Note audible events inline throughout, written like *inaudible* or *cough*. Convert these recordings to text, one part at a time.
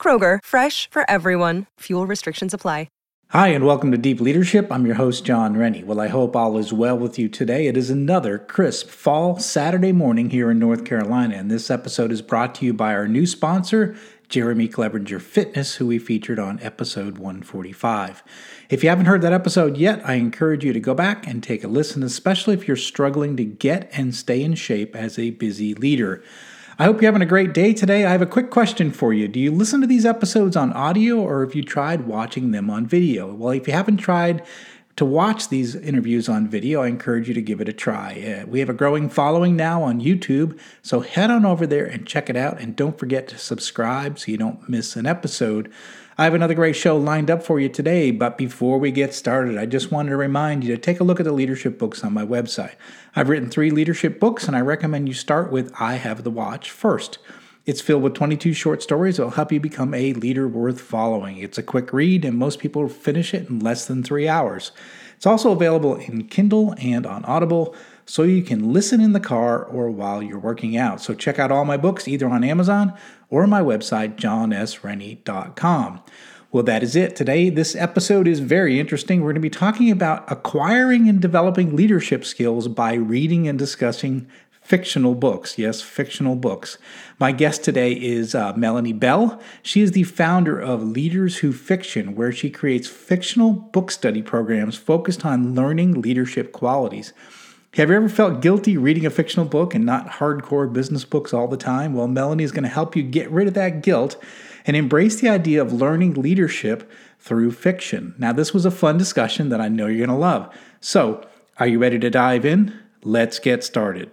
Kroger, fresh for everyone. Fuel restrictions apply. Hi, and welcome to Deep Leadership. I'm your host, John Rennie. Well, I hope all is well with you today. It is another crisp fall Saturday morning here in North Carolina, and this episode is brought to you by our new sponsor, Jeremy Clevenger Fitness, who we featured on episode 145. If you haven't heard that episode yet, I encourage you to go back and take a listen, especially if you're struggling to get and stay in shape as a busy leader. I hope you're having a great day today. I have a quick question for you. Do you listen to these episodes on audio or have you tried watching them on video? Well, if you haven't tried to watch these interviews on video, I encourage you to give it a try. Uh, we have a growing following now on YouTube, so head on over there and check it out. And don't forget to subscribe so you don't miss an episode. I have another great show lined up for you today, but before we get started, I just wanted to remind you to take a look at the leadership books on my website. I've written three leadership books, and I recommend you start with I Have the Watch first. It's filled with 22 short stories that will help you become a leader worth following. It's a quick read, and most people finish it in less than three hours. It's also available in Kindle and on Audible, so you can listen in the car or while you're working out. So check out all my books either on Amazon or my website, johnsrennie.com. Well, that is it. Today, this episode is very interesting. We're going to be talking about acquiring and developing leadership skills by reading and discussing fictional books. Yes, fictional books. My guest today is uh, Melanie Bell. She is the founder of Leaders Who Fiction, where she creates fictional book study programs focused on learning leadership qualities. Have you ever felt guilty reading a fictional book and not hardcore business books all the time? Well, Melanie is going to help you get rid of that guilt and embrace the idea of learning leadership through fiction. Now, this was a fun discussion that I know you're going to love. So, are you ready to dive in? Let's get started.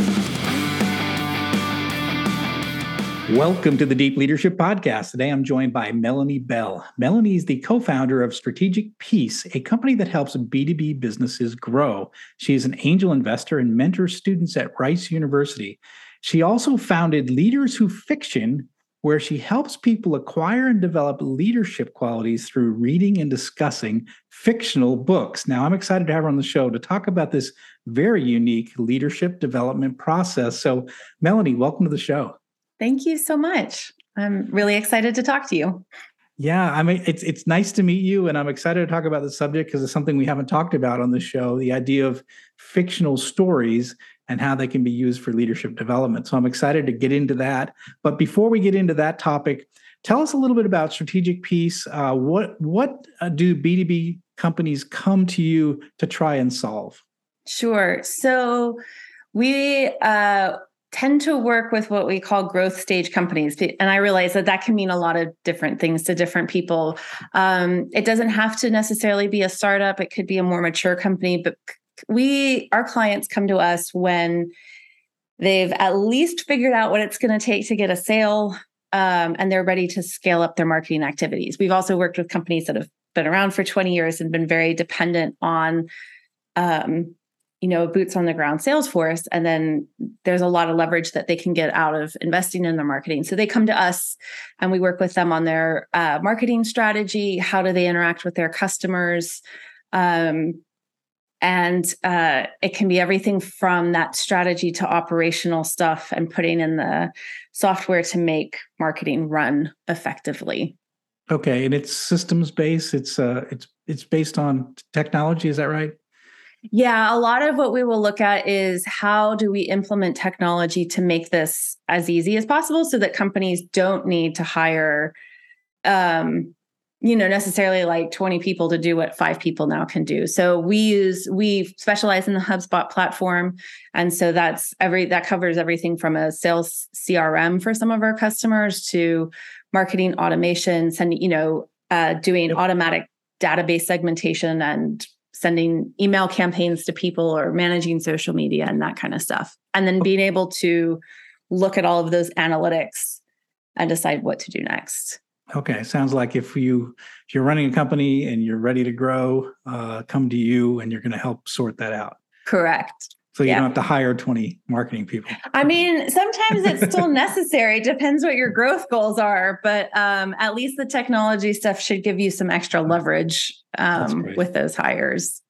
Welcome to the Deep Leadership Podcast. Today I'm joined by Melanie Bell. Melanie is the co founder of Strategic Peace, a company that helps B2B businesses grow. She is an angel investor and mentors students at Rice University. She also founded Leaders Who Fiction, where she helps people acquire and develop leadership qualities through reading and discussing fictional books. Now, I'm excited to have her on the show to talk about this very unique leadership development process. So, Melanie, welcome to the show. Thank you so much. I'm really excited to talk to you. Yeah, I mean, it's it's nice to meet you, and I'm excited to talk about the subject because it's something we haven't talked about on the show. The idea of fictional stories and how they can be used for leadership development. So I'm excited to get into that. But before we get into that topic, tell us a little bit about strategic peace. Uh, what what uh, do B2B companies come to you to try and solve? Sure. So we uh, tend to work with what we call growth stage companies. And i realize that that can mean a lot of different things to different people. Um, it doesn't have to necessarily be a startup. It could be a more mature company but we our clients come to us when they've at least figured out what it's going to take to get a sale um, and they're ready to scale up their marketing activities. We've also worked with companies that have been around for 20 years and been very dependent on um, you know boots on the ground sales force and then there's a lot of leverage that they can get out of investing in their marketing. So they come to us and we work with them on their uh, marketing strategy how do they interact with their customers um, and uh, it can be everything from that strategy to operational stuff and putting in the software to make marketing run effectively. Okay and it's systems based it's uh it's it's based on technology is that right Yeah, a lot of what we will look at is how do we implement technology to make this as easy as possible so that companies don't need to hire um you know necessarily like 20 people to do what five people now can do. So we use we specialize in the hubspot platform and so that's every that covers everything from a sales crm for some of our customers to marketing automation sending you know uh, doing automatic database segmentation and sending email campaigns to people or managing social media and that kind of stuff and then being able to look at all of those analytics and decide what to do next Okay, sounds like if you if you're running a company and you're ready to grow, uh, come to you and you're going to help sort that out. Correct. So you yeah. don't have to hire 20 marketing people. I mean, sometimes it's still necessary. Depends what your growth goals are, but um, at least the technology stuff should give you some extra leverage um, with those hires.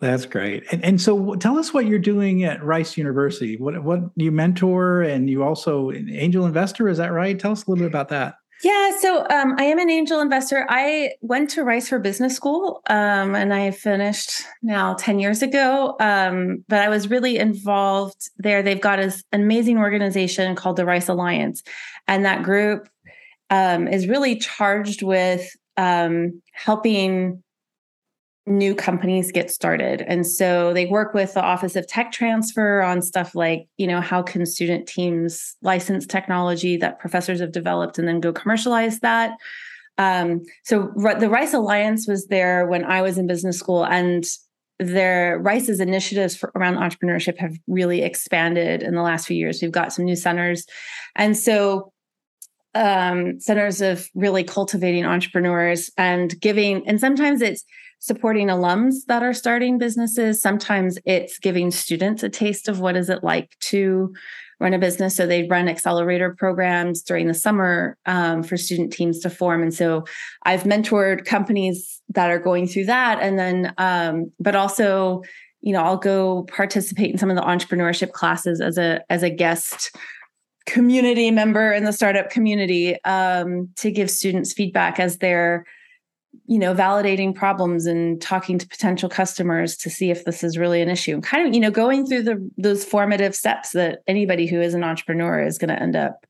That's great. And, and so tell us what you're doing at Rice University. What what you mentor and you also angel investor, is that right? Tell us a little bit about that. Yeah, so um, I am an angel investor. I went to Rice for Business School, um, and I finished now ten years ago. Um, but I was really involved there. They've got an amazing organization called the Rice Alliance, and that group um, is really charged with um, helping new companies get started. And so they work with the Office of Tech Transfer on stuff like, you know, how can student teams license technology that professors have developed and then go commercialize that. Um, so the Rice Alliance was there when I was in business school, and their Rice's initiatives for, around entrepreneurship have really expanded in the last few years. We've got some new centers, and so um, centers of really cultivating entrepreneurs and giving. And sometimes it's supporting alums that are starting businesses. Sometimes it's giving students a taste of what is it like to run a business. So they run accelerator programs during the summer um, for student teams to form. And so I've mentored companies that are going through that. And then, um, but also, you know, I'll go participate in some of the entrepreneurship classes as a as a guest community member in the startup community um, to give students feedback as they're you know validating problems and talking to potential customers to see if this is really an issue and kind of you know going through the those formative steps that anybody who is an entrepreneur is going to end up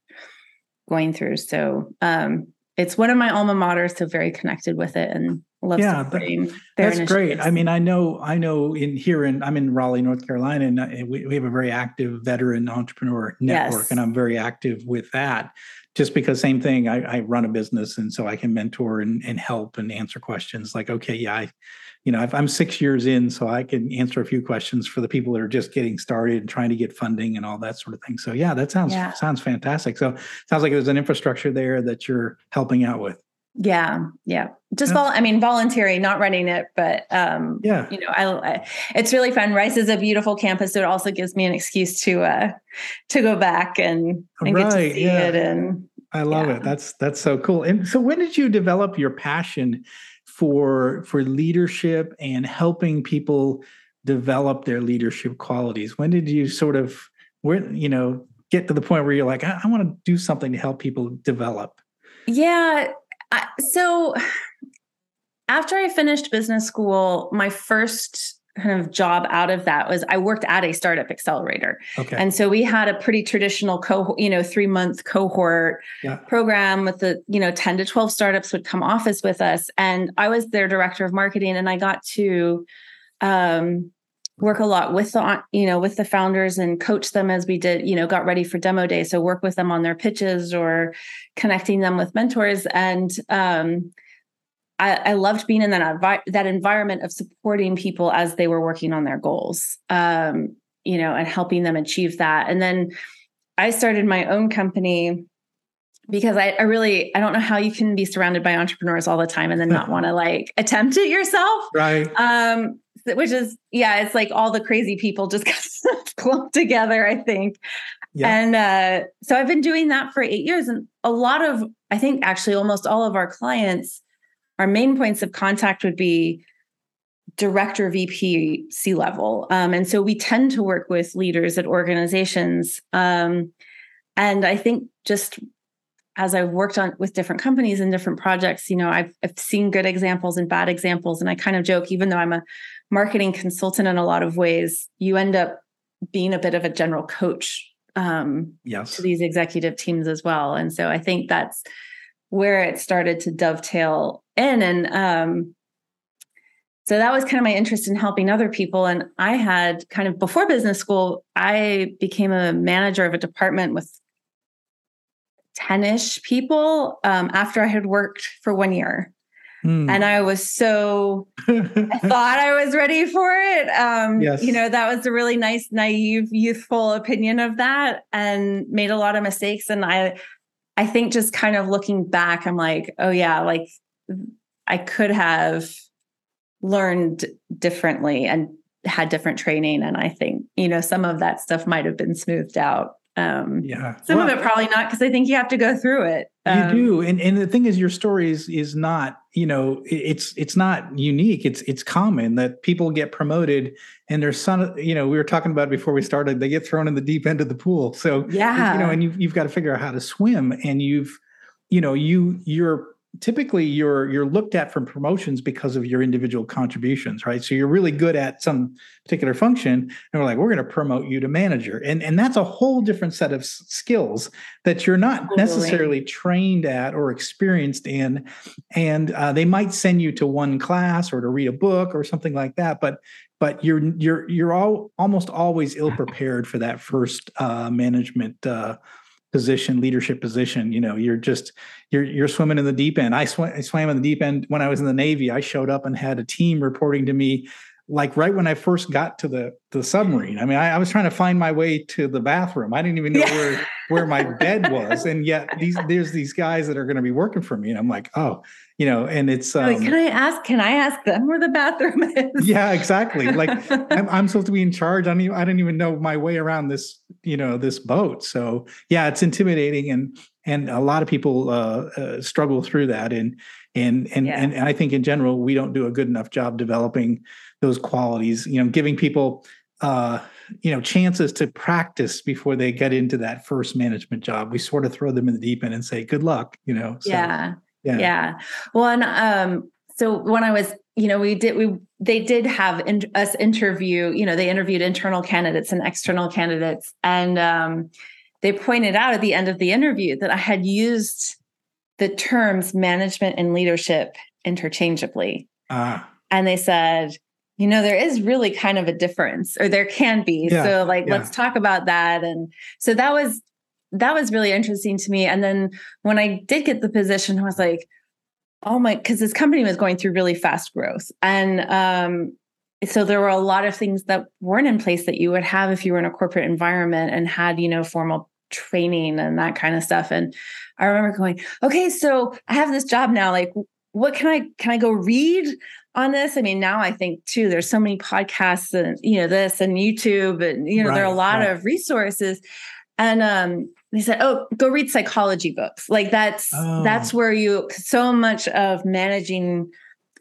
going through. So um it's one of my alma maters so very connected with it and love yeah that, that's great. I mean i know i know in here in i'm in raleigh north carolina and we, we have a very active veteran entrepreneur network yes. and i'm very active with that just because same thing I, I, run a business and so i can mentor and, and help and answer questions like okay yeah i you know i'm six years in so i can answer a few questions for the people that are just getting started and trying to get funding and all that sort of thing so yeah that sounds yeah. sounds fantastic so sounds like there's an infrastructure there that you're helping out with yeah, yeah. Just vol- I mean, voluntary, not running it, but um, yeah, you know, I, I, it's really fun. Rice is a beautiful campus, so it also gives me an excuse to uh to go back and, and right, get to see yeah. it. And I love yeah. it. That's that's so cool. And so, when did you develop your passion for for leadership and helping people develop their leadership qualities? When did you sort of where you know get to the point where you're like, I, I want to do something to help people develop? Yeah, I, so *sighs* after I finished business school, my first kind of job out of that was I worked at a startup accelerator. Okay. And so we had a pretty traditional cohort, you know, three month cohort yeah. program with the, you know, 10 to 12 startups would come office with us. And I was their director of marketing and I got to um, work a lot with the you know with the founders and coach them as we did you know got ready for demo day so work with them on their pitches or connecting them with mentors and um, I, I, loved being in that that environment of supporting people as they were working on their goals um, you know and helping them achieve that and then i started my own company because I, I, really I don't know how you can be surrounded by entrepreneurs all the time and then not *laughs* want to like attempt it yourself. Right. Um, which is yeah, it's like all the crazy people just *laughs* clumped together, I think. Yeah. And uh, so I've been doing that for eight years, and a lot of I think actually almost all of our clients, our main points of contact would be director, VP, C level, um, and so we tend to work with leaders at organizations. Um, and I think just as I've worked on with different companies and different projects, you know, I've, I've seen good examples and bad examples. And I kind of joke, even though I'm a marketing consultant in a lot of ways, you end up being a bit of a general coach um, yes. to these executive teams as well. And so I think that's where it started to dovetail in. And um, so that was kind of my interest in helping other people. And I had kind of before business school, I became a manager of a department with 10 ish people um, after I had worked for one year. Mm. And I was so, I *laughs* thought I was ready for it. Um, yes. You know, that was a really nice, naive, youthful opinion of that and made a lot of mistakes. And I, I think just kind of looking back, I'm like, oh, yeah, like I could have learned differently and had different training. And I think, you know, some of that stuff might have been smoothed out. Um, yeah. Some well, of it probably not because I think you have to go through it. Um, you do, and and the thing is, your story is is not you know it's it's not unique. It's it's common that people get promoted and there's some You know, we were talking about before we started. They get thrown in the deep end of the pool. So yeah, you know, and you've you've got to figure out how to swim, and you've you know you you're typically you're you're looked at from promotions because of your individual contributions right? So you're really good at some particular function and we're like we're going to promote you to manager. And and that's a whole different set of skills that you're not totally. necessarily trained at or experienced in. And uh, they might send you to one class or to read a book or something like that but but you're you're you're all almost always ill *laughs* prepared for that first uh, management uh, position, leadership position. You know, you're just you're you're swimming in the deep end. I, sw- I swam in the deep end when I was in the Navy. I showed up and had a team reporting to me like right when I first got to the the submarine. I mean, I, I, was trying to find my way to the bathroom. I didn't even know yeah. where where my *laughs* bed was, and yet these there's these guys that are going to be working for me, and I'm like, oh, you know, and it's um, like, can I ask? Can I ask them where the bathroom is? Yeah, exactly. Like *laughs* I'm, I'm supposed to be in charge. I don't even I didn't even know my way around this you know this boat. So yeah, it's intimidating, and and a lot of people uh, uh, struggle through that, and and and, yeah. and I think in general we don't do a good enough job developing those qualities you know giving people uh you know chances to practice before they get into that first management job. We sort of throw them in the deep end and say good luck you know so, yeah. Yeah. Yeah. Well and um so when i was you know we did we they did have in, us interview you know they interviewed internal candidates and external candidates. And um they pointed out at the end of the interview that i had used the terms management and leadership interchangeably. Ah. and they said you know there is really kind of a difference or there can be. Yeah, so like yeah. let's talk about that. And so that was that was really interesting to me. And then when i did get the position i was like oh my because this company was going through really fast growth. And um so there were a lot of things that weren't in place that you would have if you were in a corporate environment and had you know formal training and that kind of stuff. And i remember going okay so i have this job now. Like what can i can i go read on this. I mean, now I think too, there's so many podcasts and you know this and YouTube, and you know, right, there are a lot right. of resources. And um, they said, "Oh, go read psychology books. Like that's oh. that's where you so much of managing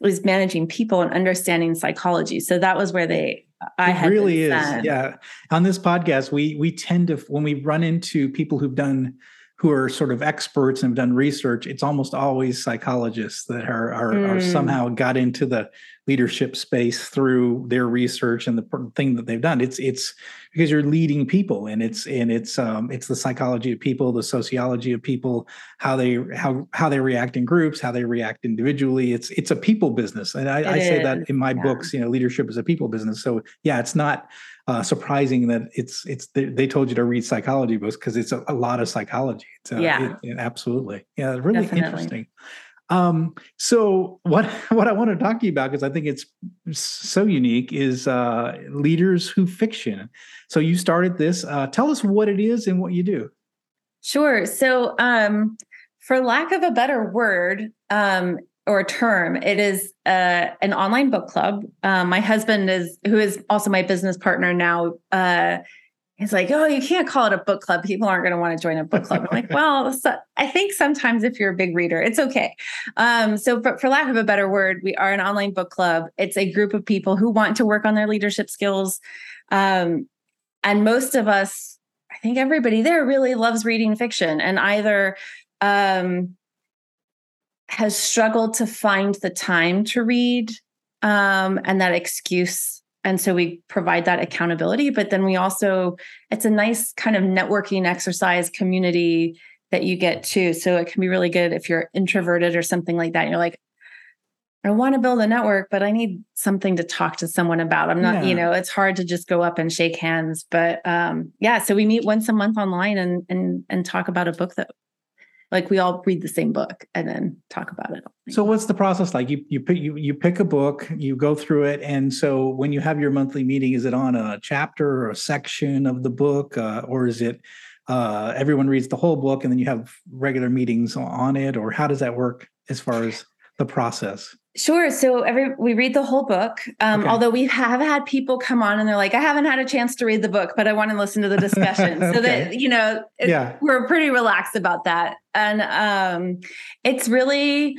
is managing people and understanding psychology. So that was where they I it really is. Yeah. On this podcast, we we tend to when we run into people who've done who are sort of experts and have done research, it's almost always psychologists that are are, mm. are, somehow got into the leadership space through their research and the thing that they've done. It's it's because you're leading people, and it's and it's um, it's the psychology of people, the sociology of people, how they how how they react in groups, how they react individually. It's it's a people business, and I, I say that in my yeah. books. You know, leadership is a people business. So yeah, it's not uh, surprising that it's it's they, they, told you to read psychology books because it's a, a, lot of psychology. Uh, yeah, it, it, absolutely. Yeah, really Definitely. interesting. Um, so what *laughs* what I want to talk to you about because I think it's so unique is uh, leaders who fiction. So you started this. Uh, tell us what it is and what you do. Sure. So um, for lack of a better word, um, or term. It is uh, an online book club. Um, my husband is, who is also my business partner now, uh, He's like, oh, you can't call it a book club. People aren't going to want to join a book club. I'm like, *laughs* well, so I think sometimes if you're a big reader, it's okay. Um, so, for, for lack of a better word, we are an online book club. It's a group of people who want to work on their leadership skills. Um, and most of us, I think everybody there really loves reading fiction and either um, has struggled to find the time to read um, and that excuse. And so we provide that accountability, but then we also, it's a nice kind of networking exercise community that you get too. So it can be really good if you're introverted or something like that. You're like, I want to build a network, but I need something to talk to someone about. I'm not, yeah. you know, it's hard to just go up and shake hands. But um, yeah, so we meet once a month online and and and talk about a book that like we all read the same book and then talk about it. So what's the process like? You you pick you you pick a book, you go through it, and so when you have your monthly meeting, is it on a chapter or a section of the book, uh, or is it uh, everyone reads the whole book and then you have regular meetings on it, or how does that work as far as the process? Sure. So every we read the whole book. Um, okay. Although we have had people come on and they're like, I haven't had a chance to read the book, but I want to listen to the discussion. okay. *laughs* So that you know, it, yeah. we're pretty relaxed about that, and um, it's really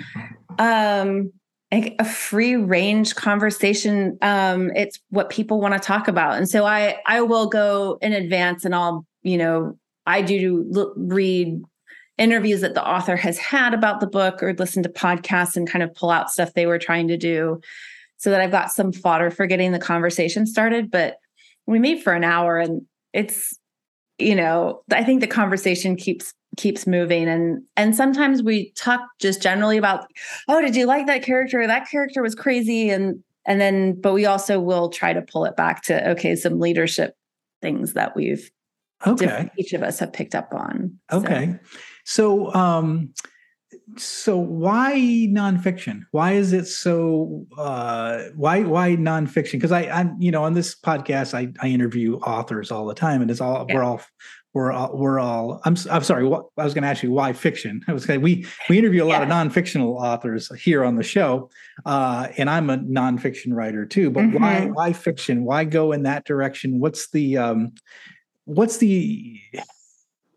um, a, a free range conversation. Um, it's what people want to talk about, and so I I will go in advance and I'll you know I do read interviews that the author has had about the book or listen to podcasts and kind of pull out stuff they were trying to do so that I've got some fodder for getting the conversation started. But we meet for an hour and it's, you know, I think the conversation keeps keeps moving. And and sometimes we talk just generally about oh did you like that character? That character was crazy. And and then but we also will try to pull it back to okay some leadership things that we've okay. each of us have picked up on. Okay. so. So, um, so why nonfiction? Why is it so? Uh, why why nonfiction? Because I, I'm you know on this podcast I, I interview authors all the time, and it's all yeah. we're all we're all we're all. I'm I'm sorry. What, I was going to ask you why fiction. *laughs* I was going we we interview a lot yeah. of nonfictional authors here on the show, uh, and I'm a nonfiction writer too. But mm-hmm. why why fiction? Why go in that direction? What's the um, what's the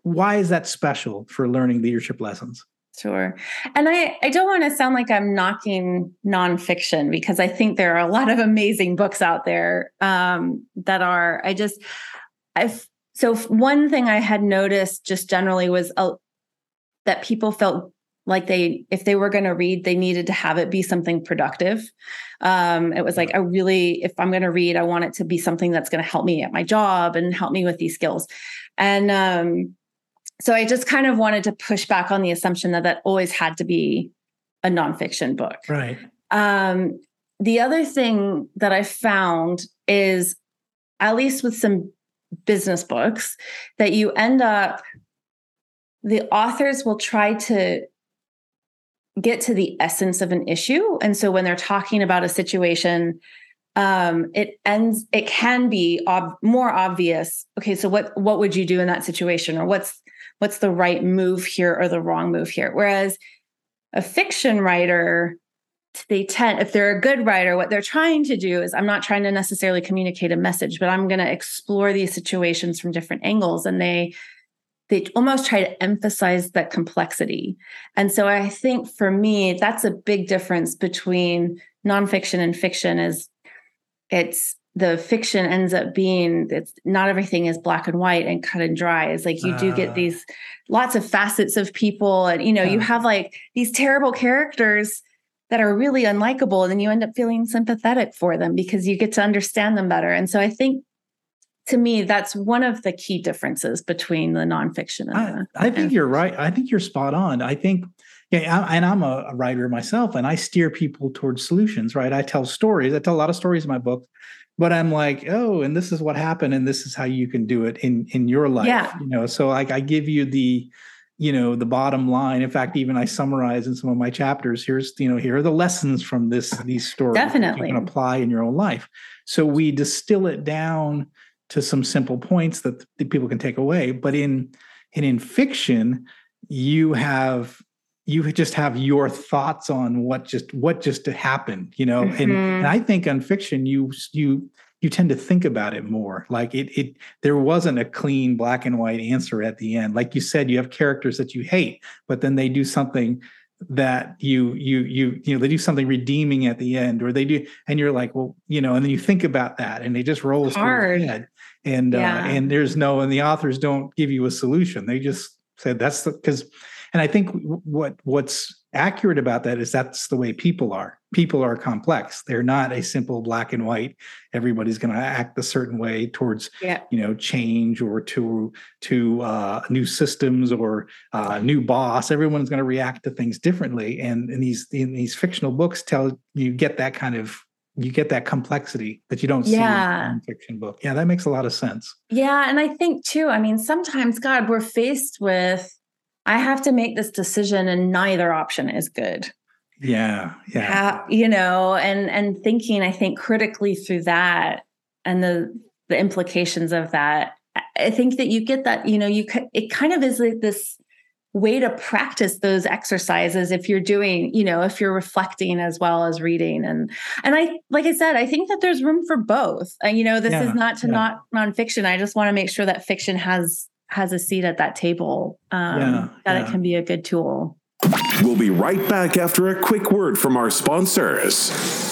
why is that special for learning leadership lessons? Sure. And I, I don't want to sound like I'm knocking nonfiction because I think there are a lot of amazing books out there um, that are, I just, I've, so one thing I had noticed just generally was uh, that people felt like they, if they were going to read, they needed to have it be something productive. Um, it was like, I really, if I'm going to read, I want it to be something that's going to help me at my job and help me with these skills. And, um, so I just kind of wanted to push back on the assumption that that always had to be a nonfiction book. Right. Um, the other thing that I found is, at least with some business books, that you end up, the authors will try to get to the essence of an issue. And so when they're talking about a situation, um, it ends, it can be ob- more obvious. Okay, so what what would you do in that situation, or what's what's the right move here or the wrong move here. Whereas a fiction writer, they tend, if they're a good writer, what they're trying to do is I'm not trying to necessarily communicate a message, but I'm going to explore these situations from different angles. And they, they almost try to emphasize that complexity. And so I think for me, that's a big difference between nonfiction and fiction is it's the fiction ends up being it's not everything is black and white and cut and dry. It's like you uh, do get ah. these lots of facets of people and you know yeah. you have like these terrible characters that are really unlikable and then you end up feeling sympathetic for them because you get to understand them better. And so i think to me that's one of the key differences between the nonfiction and I, the, I think you're right. I think you're spot on. I think yeah, and I'm a writer myself, and I steer people towards solutions. Right, I tell stories. I tell a lot of stories in my book, but i'm like oh and this is what happened and this is how you can do it in in your life yeah. you know so like i give you the you know the bottom line in fact even i summarize in some of my chapters here's you know here are the lessons from this these stories definitely you can apply in your own life so we distill it down to some simple points that, that people can take away but in and in fiction you have you just have your thoughts on what just what just happened you know? Mm-hmm. and, and, i think on fiction you you you tend to think about it more. Like it it there wasn't a clean black and white answer at the end. Like you said you have characters that you hate but then they do something that you you you you know they do something redeeming at the end or they do and you're like well you know and then you think about that and it just rolls hard. head. And uh, yeah. uh, and there's no and the authors don't give you a solution. They just said that's because and I think what what's accurate about that is that's the way people are. People are complex. They're not a simple black and white. Everybody's going to act a certain way towards yeah. you know change or to to uh, new systems or uh, new boss. Everyone's going to react to things differently. And in these in these fictional books, tell you get that kind of you get that complexity that you don't yeah. see in a fiction book. Yeah, that makes a lot of sense. Yeah, and I think too. I mean, sometimes God, we're faced with I have to make this decision and neither option is good. Yeah. Yeah. you know, and and thinking I think critically through that and the the implications of that. I think that you get that, you know, you it kind of is like this way to practice those exercises if you're doing you know if you're reflecting as well as reading and and i like i said i think that there's room for both and you know this yeah, is not to yeah. not nonfiction i just want to make sure that fiction has has a seat at that table, um, yeah, that yeah. it can be a good tool. We'll be right back after a quick word from our sponsors.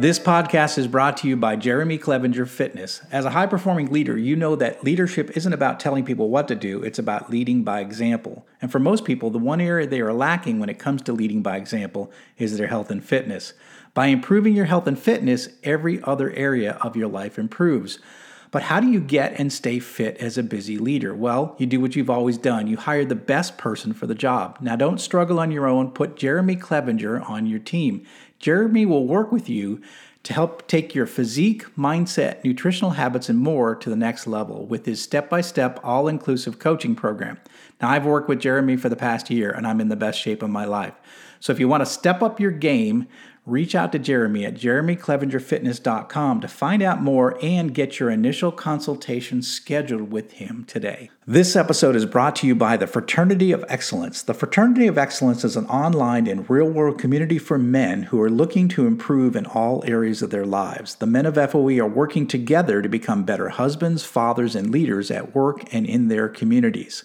This podcast is brought to you by Jeremy Clevenger Fitness. As a high performing leader, you know that leadership isn't about telling people what to do, it's about leading by example. And for most people, the one area they are lacking when it comes to leading by example is their health and fitness. By improving your health and fitness, every other area of your life improves. But how do you get and stay fit as a busy leader? Well, you do what you've always done. You hire the best person for the job. Now, don't struggle on your own. Put Jeremy Clevenger on your team. Jeremy will work with you to help take your physique, mindset, nutritional habits, and more to the next level with his step by step, all inclusive coaching program. Now, I've worked with Jeremy for the past year and I'm in the best shape of my life. So, if you want to step up your game, reach out to Jeremy at jeremyclevengerfitness.com to find out more and get your initial consultation scheduled with him today. This episode is brought to you by the Fraternity of Excellence. The Fraternity of Excellence is an online and real world community for men who are looking to improve in all areas of their lives. The men of FOE are working together to become better husbands, fathers, and leaders at work and in their communities.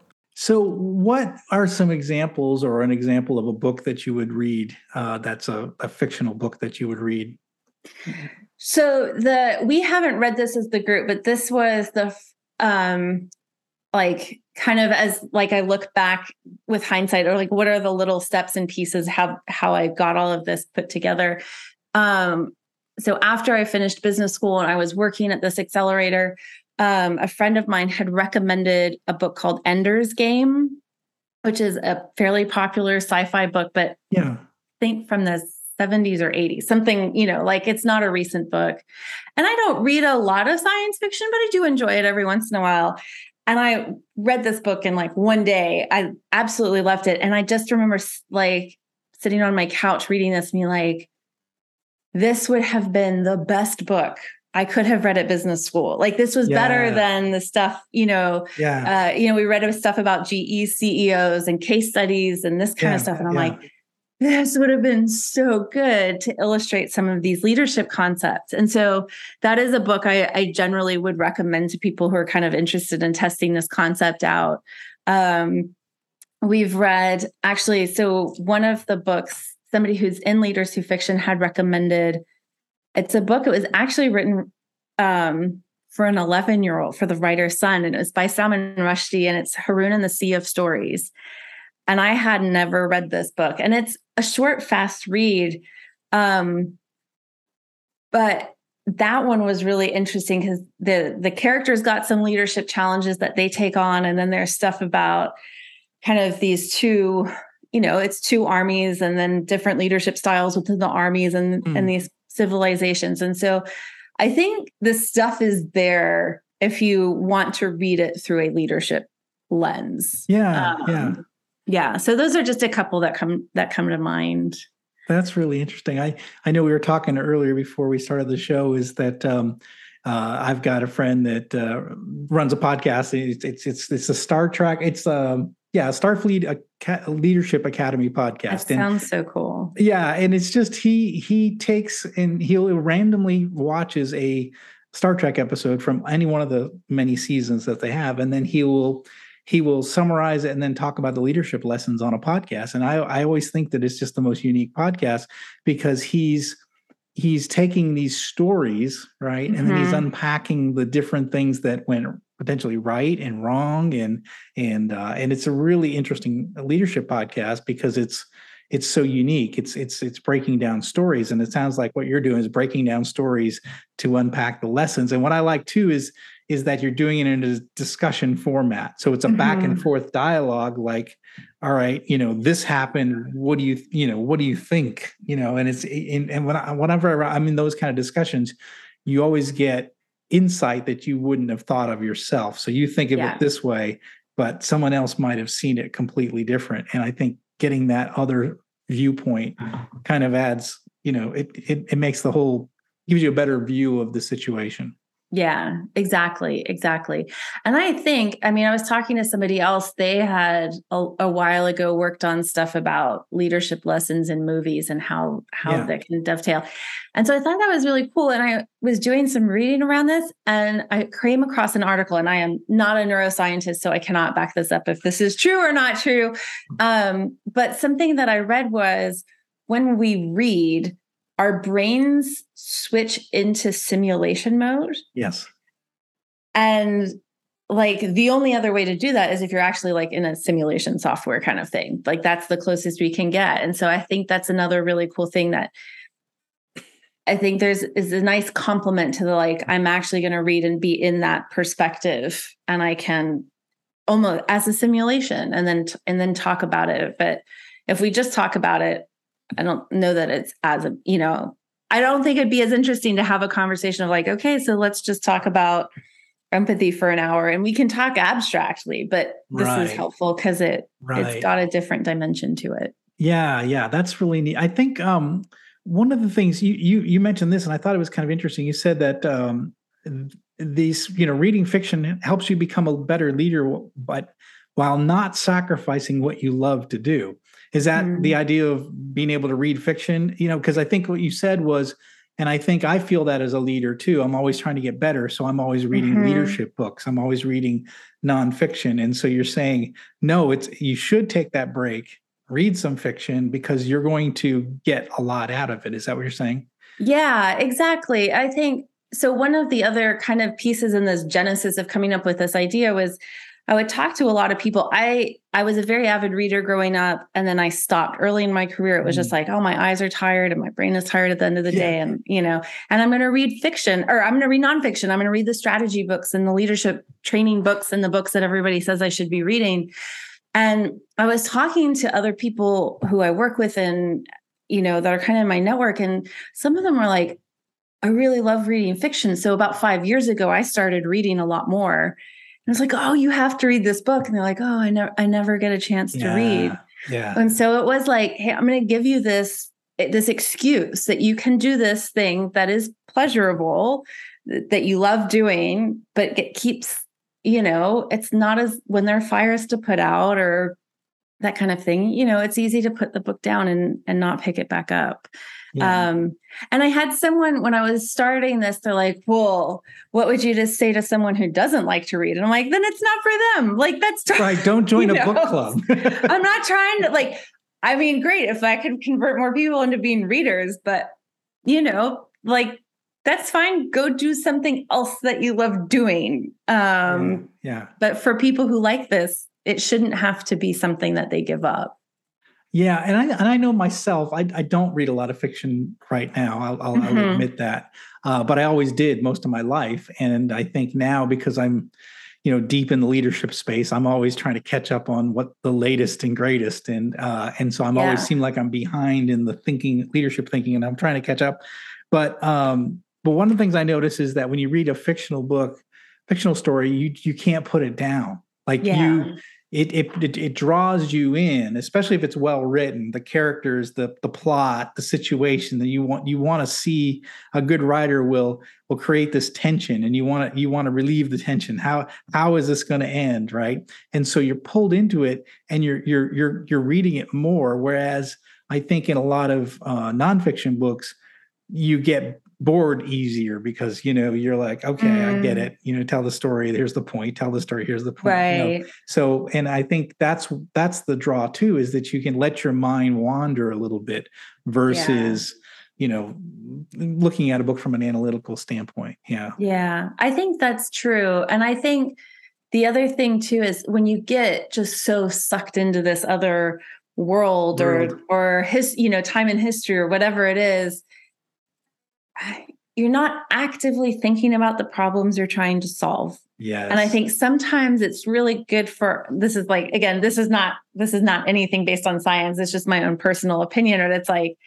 So, what are some examples or an example of a book that you would read uh, that's a, a fictional book that you would read? So the we haven't read this as the group, but this was the um like kind of as like I look back with hindsight or like what are the little steps and pieces how how I got all of this put together. Um so after I finished business school and I was working at this accelerator, um, a friend of mine had recommended a book called Ender's Game, which is a fairly popular sci-fi book, but yeah, I think from the 70s or 80s, something, you know, like it's not a recent book. And I don't read a lot of science fiction, but I do enjoy it every once in a while. And I read this book in like one day. I absolutely loved it. And I just remember like sitting on my couch reading this and being like, this would have been the best book I could have read at business school. Like this was yeah. better than the stuff, you know. Yeah. Uh, you know, we read stuff about GE CEOs and case studies and this kind yeah. of stuff. And I'm yeah. like, this would have been so good to illustrate some of these leadership concepts. And so that is a book I, I generally would recommend to people who are kind of interested in testing this concept out. Um, we've read actually, so one of the books, somebody who's in Leaders Who Fiction had recommended it's a book. It was actually written um, for an 11 year old for the writer's son, and it was by Salman Rushdie, and it's Haroun and the Sea of Stories. And I had never read this book, and it's a short, fast read. Um, but that one was really interesting because the the characters got some leadership challenges that they take on, and then there's stuff about kind of these two you know, it's two armies and then different leadership styles within the armies and mm. and these civilizations. And so I think the stuff is there if you want to read it through a leadership lens. Yeah. Um, yeah. Yeah. So those are just a couple that come that come to mind. That's really interesting. I I know we were talking earlier before we started the show is that um uh, I've got a friend that uh, runs a podcast. It's, it's it's it's a Star Trek. It's um yeah, Starfleet Leadership Academy podcast. That sounds and, so cool. Yeah, and it's just he he takes and he'll randomly watches a Star Trek episode from any one of the many seasons that they have, and then he will he will summarize it and then talk about the leadership lessons on a podcast. And I I always think that it's just the most unique podcast because he's he's taking these stories right and mm-hmm. then he's mm-hmm. unpacking the different things that went potentially right and wrong and and uh, and it's a really interesting leadership podcast because it's it's so unique it's it's it's breaking down stories and it sounds like what you're doing is breaking down stories to unpack the lessons and what i like too is is that you're doing it in a discussion format so it's a mm-hmm. back and mm-hmm. forth dialogue like all right you know this happened what do you you know what do you think you know and it's in, and when I, whenever i'm in those kind of discussions you always get insight that you wouldn't have thought of yourself. So you think of yeah. it this way, but someone else might have seen it completely different. And I think getting that other viewpoint kind of adds, you know, it it, it makes the whole gives you a better view of the situation. Yeah, exactly. Exactly. And I think, I mean, I was talking to somebody else. They had a, a while ago worked on stuff about leadership lessons in movies and how how yeah. that can dovetail. And so I thought that was really cool. And I was doing some reading around this and I came across an article, and I am not a neuroscientist, so I cannot back this up if this is true or not true. Um, but something that I read was when we read, our brains switch into simulation mode. Yes. And like the only other way to do that is if you're actually like in a simulation software kind of thing. Like that's the closest we can get. And so I think that's another really cool thing that I think there's is a nice complement to the like I'm actually going to read and be in that perspective and I can almost as a simulation and then and then talk about it. But if we just talk about it I don't know that it's as a, you know, I don't think it'd be as interesting to have a conversation of like, okay, so let's just talk about empathy for an hour and we can talk abstractly, but this right. is helpful because it right. it's got a different dimension to it. Yeah, yeah, that's really neat. I think um one of the things you you you mentioned this and I thought it was kind of interesting. You said that um these, you know, reading fiction helps you become a better leader, but while not sacrificing what you love to do. Is that mm. the idea of being able to read fiction? You know, because I think what you said was, and I think I feel that as a leader too. I'm always trying to get better. So I'm always reading mm-hmm. leadership books. I'm always reading nonfiction. And so you're saying, no, it's you should take that break, read some fiction because you're going to get a lot out of it. Is that what you're saying? Yeah, exactly. I think so. One of the other kind of pieces in this genesis of coming up with this idea was I would talk to a lot of people. I I was a very avid reader growing up, and then I stopped early in my career. It was just mm. like, oh, my eyes are tired and my brain is tired at the end of the yeah. day, and you know, and I'm going to read fiction or I'm going to read nonfiction. I'm going to read the strategy books and the leadership training books and the books that everybody says I should be reading. And I was talking to other people who I work with and you know that are kind of in my network, and some of them were like, I really love reading fiction. So about five years ago, I started reading a lot more I was like, oh, you have to read this book. And they're like, oh, I never I never get a chance to yeah, read. Yeah. And so it was like, hey, I'm gonna give you this eh, this excuse that you can do this thing that is pleasurable, that you love doing, but it keeps, you know, it's not as when there are fires to put out or that kind of thing, you know, it's easy to put the book down and and not pick it back up. Yeah. Um, and I had someone when I was starting this, they're like, well, what would you just say to someone who doesn't like to read? And I'm like, then it's not for them. Like, that's right. Don't *laughs* join a know? book club. *laughs* *laughs* I'm not trying to, like, I mean, great if I could convert more people into being readers, but, you know, like, that's fine. Go do something else that you love doing. Um, yeah. yeah. But for people who like this, it shouldn't have to be something that they give up. Yeah, and I and I know myself. I, I don't read a lot of fiction right now. I'll, I'll, mm-hmm. I'll admit that, uh, but I always did most of my life. And I think now because I'm, you know deep in the leadership space i'm always trying to catch up on what the latest and greatest and uh and so i'm yeah. always seem like i'm behind in the thinking leadership thinking and i'm trying to catch up but um but one of the things i notice is that when you read a fictional book fictional story you you can't put it down like yeah. you it, it, it draws you in, especially if it's well written. The characters, the the plot, the situation that you want you want to see. A good writer will will create this tension, and you want to you want to relieve the tension. How how is this going to end, right? And so you're pulled into it, and you're you're you're you're reading it more. Whereas I think in a lot of uh, nonfiction books, you get bored easier because you know you're like okay mm. i get mm. it you know tell the story here's the point tell the story here's the point right you know? so and i think that's that's the draw too is that you can let your mind wander a little bit versus yeah. you know looking at a book from an analytical standpoint yeah yeah i think that's true and i think the other thing too is when you get just so sucked into this other world, world. or or his you know time in history or whatever it is you're not actively thinking about the problems you're trying to solve. Yes. And I think sometimes it's really good for this is like again this is not this is not anything based on science it's just my own personal opinion or it's like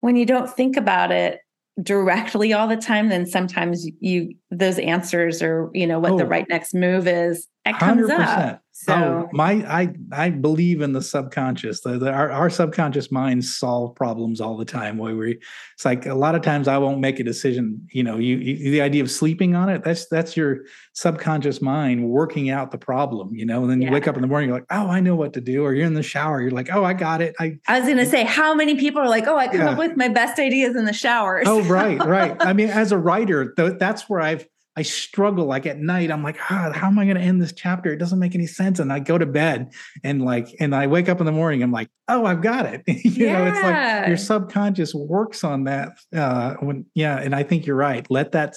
when you don't think about it directly all the time then sometimes you those answers or you know what oh, the right next move is it comes 100%. up Oh, so oh, my I I believe in the subconscious. The, the, our, our subconscious minds solve problems all the time. Where we, it's like a lot of times I won't make a decision. You know, you, you, the idea of sleeping on it. That's that's your subconscious mind working out the problem. You know, and then you wake up in the morning, you're like, oh, I know what to do. Or you're in the shower, you're like, oh, I got it. I I was gonna say, how many people are like, oh, I come yeah. up with my best ideas in the shower. oh, right, right. *laughs* I mean, as a writer, th- that's where I've I struggle like at night. I'm like, ah, how am I going to end this chapter? It doesn't make any sense. And I go to bed and like, and I wake up in the morning. I'm like, oh, I've got it. *laughs* you yeah. know, it's like your subconscious works on that. Uh, when yeah, and I think you're right. Let that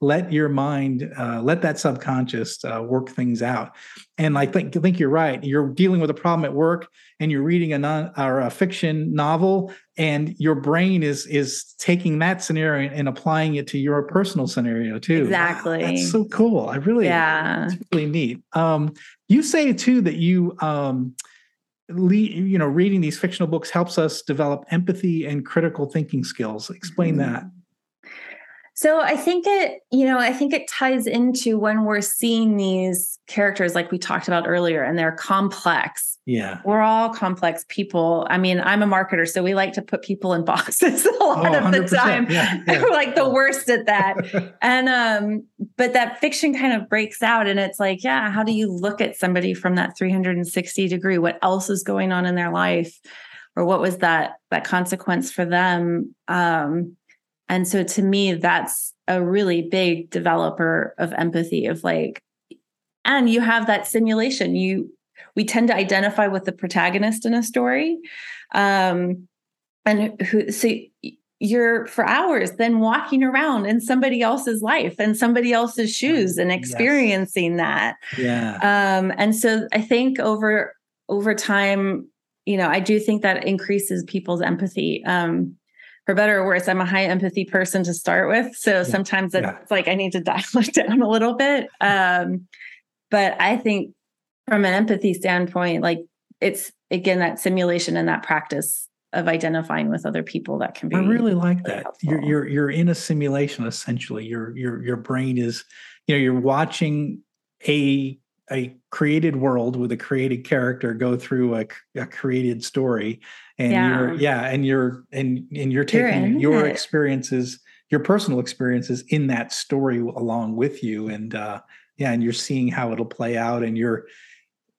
let your mind uh, let that subconscious uh, work things out. And I think I think you're right. You're dealing with a problem at work, and you're reading a non or a fiction novel and your brain is is taking that scenario and applying it to your personal scenario too. Exactly. That's so cool. I really yeah. It's really neat. Um you say too that you um le- you know reading these fictional books helps us develop empathy and critical thinking skills. Explain mm-hmm. that so I think it, you know, I think it ties into when we're seeing these characters like we talked about earlier and they're complex. Yeah. We're all complex people. I mean, I'm a marketer, so we like to put people in *laughs* boxes a lot oh, of the time. Yeah, *laughs* yeah. We're like the worst at that. *laughs* and um, but that fiction kind of breaks out and it's like, yeah, how do you look at somebody from that 360 degree? What else is going on in their life? Or what was that that consequence for them? Um, and so to me, that's a really big developer of empathy of like, and you have that simulation. You we tend to identify with the protagonist in a story. Um, and who so you're for hours then walking around in somebody else's life and somebody else's shoes and experiencing yes. that. Yeah. Um, and so I think over over time, you know, I do think that increases people's empathy. Um, for better or worse, I'm a high empathy person to start with. So yeah. sometimes it's yeah. like I need to *laughs* dial it down a little bit. Um, but I think from an empathy standpoint, like it's again that simulation and that practice of identifying with other people that can be. I really like really that. Helpful. You're you're you're in a simulation essentially. Your your your brain is, you know, you're watching a a created world with a created character go through a, a created story and yeah. you're yeah and you're and and you're taking you're your it. experiences your personal experiences in that story along with you and uh yeah and you're seeing how it'll play out and you're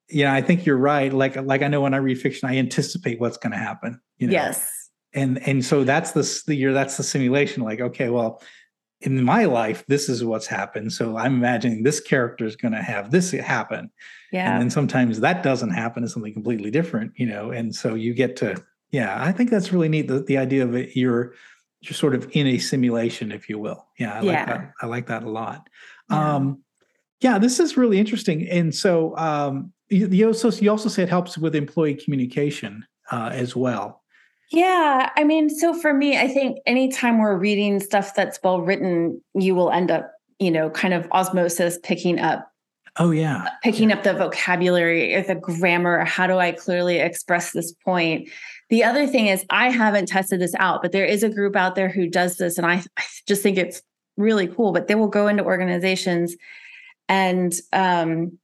yeah i think you're right like like i know when i read fiction i anticipate what's going to happen you know yes and and so that's the, the you're that's the simulation like okay well in my life, this is what's happened. So I'm imagining this character is going to have this happen. Yeah. And then sometimes that doesn't happen. It's something completely different, you know. And so you get to, yeah, I think that's really neat. The, the idea of it, you're you're sort of in a simulation, if you will. Yeah, I yeah. like that. I like that a lot. Yeah. Um, yeah, this is really interesting. And so um, you, you also you also say it helps with employee communication uh, as well. Yeah. I mean, so for me, I think anytime we're reading stuff that's well written, you will end up, you know, kind of osmosis picking up Oh yeah. Picking up the vocabulary or the grammar. How do I clearly express this point? The other thing is I haven't tested this out, but there is a group out there who does this. And I, I just think it's really cool. But they will go into organizations and um,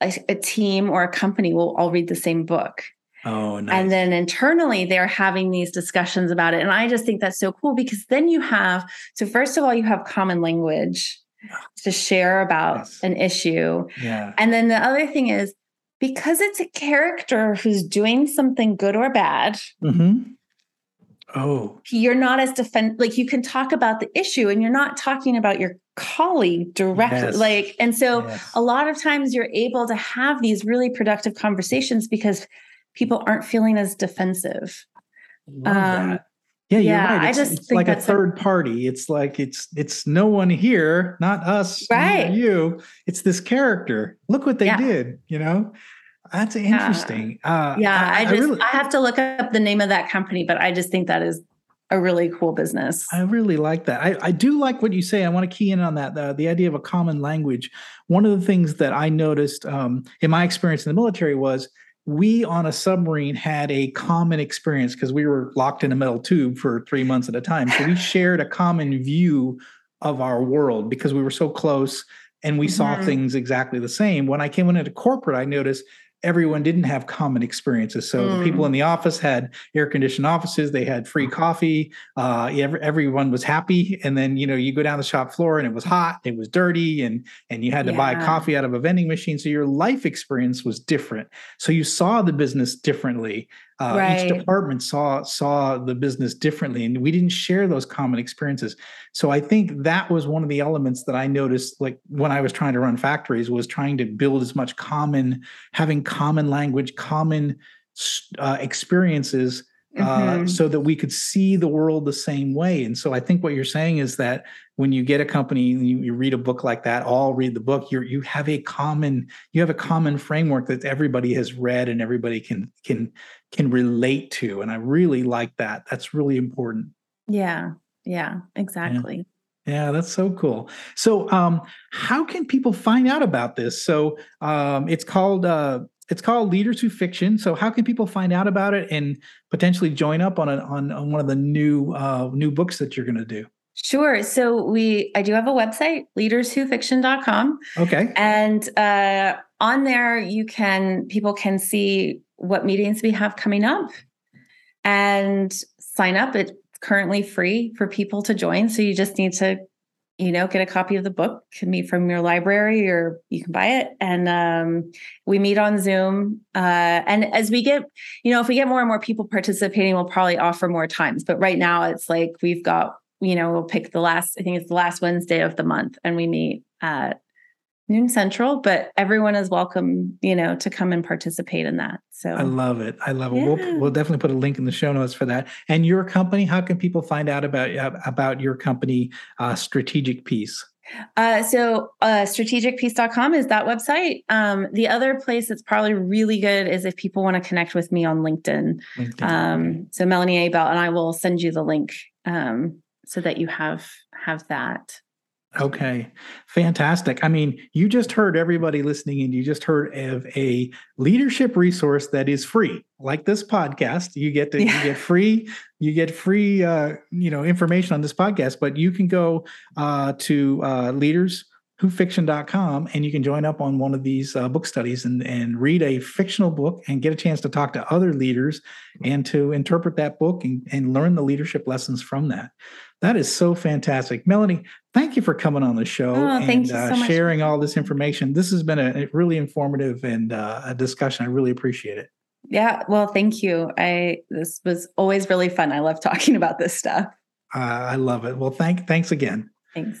a, a team or a company will all read the same book. Oh, nice. And then internally, they're having these discussions about it. And I just think that's so cool because then you have, so first of all, you have common language to share about yes. an issue. Yeah. And then the other thing is because it's a character who's doing something good or bad. Mm-hmm. Oh. You're not as defend like you can talk about the issue and you're not talking about your colleague directly. Yes. Like, and so yes. a lot of times you're able to have these really productive conversations because people aren't feeling as defensive. Um, yeah, you're yeah, right. It's, I just it's like a third a, party. It's like it's it's no one here, not us, right? You. It's this character. Look what they yeah. did. You know, that's interesting. Yeah, uh, yeah I, I, just I, really, I have to look up the name of that company, but I just think that is a really cool business. I really like that. I, I do like what you say. I want to key in on that. The, the idea of a common language. One of the things that I noticed um, in my experience in the military was we on a submarine had a common experience because we were locked in a metal tube for three months at a time. So we *laughs* shared a common view of our world because we were so close and we mm-hmm. saw things exactly the same. When I came into corporate, I noticed everyone didn't have common experiences. So mm. the people in the office had air conditioned offices, they had free coffee, uh, every, everyone was happy. And then, you know, you go down the shop floor and it was hot, it was dirty, and and you had to yeah. buy coffee out of a vending machine. So your life experience was different. So you saw the business differently. Uh, right. Each department saw saw the business differently, and we didn't share those common experiences. So I think that was one of the elements that I noticed, like when I was trying to run factories, was trying to build as much common, having common language, common uh, experiences uh, mm-hmm. so that we could see the world the same way. And so I think what you're saying is that when you get a company, you, you read a book like that, all read the book, you you have a common you have a common framework that everybody has read and everybody can can can relate to. And I really like that. That's really important. Yeah. Yeah, exactly. Yeah. yeah that's so cool. So, um, how can people find out about this? So, um, it's called uh, it's called Leaders Who Fiction. So how can people find out about it and potentially join up on a, on, on one of the new uh, new books that you're going to do? Sure. So we I do have a website, leaderswhofiction.com. Okay. And uh, on there you can people can see what meetings we have coming up and sign up. It's currently free for people to join. So you just need to you know, get a copy of the book, can meet from your library or you can buy it. And um, we meet on Zoom. Uh, and as we get, you know, if we get more and more people participating, we'll probably offer more times. But right now it's like we've got, you know, we'll pick the last, I think it's the last Wednesday of the month and we meet at noon central, but everyone is welcome, you know, to come and participate in that. So I love it. I love it. Yeah. We'll, we'll definitely put a link in the show notes for that. And your company, how can people find out about about your company, uh, Strategic Peace? Uh, so uh, strategicpeace.com is that website. Um, the other place that's probably really good is if people want to connect with me on LinkedIn. LinkedIn. Um, so Melanie Abel, and I will send you the link um, so that you have have that. Okay, fantastic. I mean, you just heard everybody listening, and you just heard of a leadership resource that is free, like this podcast. You get to, yeah. you get free, you get free, uh, you know, information on this podcast. But you can go uh, to uh, leaders whofiction.com and you can join up on one of these uh, book studies and, and read a fictional book and get a chance to talk to other leaders and to interpret that book and, and learn the leadership lessons from that. That is so fantastic. Melanie, thank you for coming on the show oh, and uh, so sharing all this information. This has been a, a really informative and uh, a discussion. I really appreciate it. Yeah, well, thank you. I this was always really fun. I love talking *laughs* about this stuff. Uh, I love it. Well, thank thanks again. Thanks.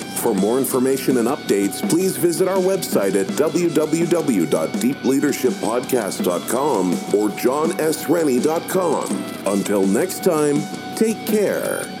For more information and updates, please visit our website at www.deepleadershippodcast.com or johnsrennie.com. Until next time, take care.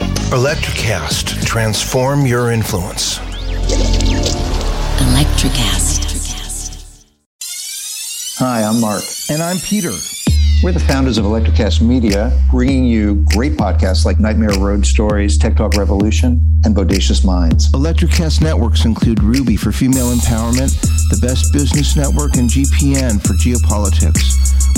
Electrocast, transform your influence. Electrocast. Hi, I'm Mark. And I'm Peter. We're the founders of Electrocast Media, bringing you great podcasts like Nightmare Road Stories, Tech Talk Revolution, and Bodacious Minds. Electrocast networks include Ruby for female empowerment, the Best Business Network, and GPN for geopolitics.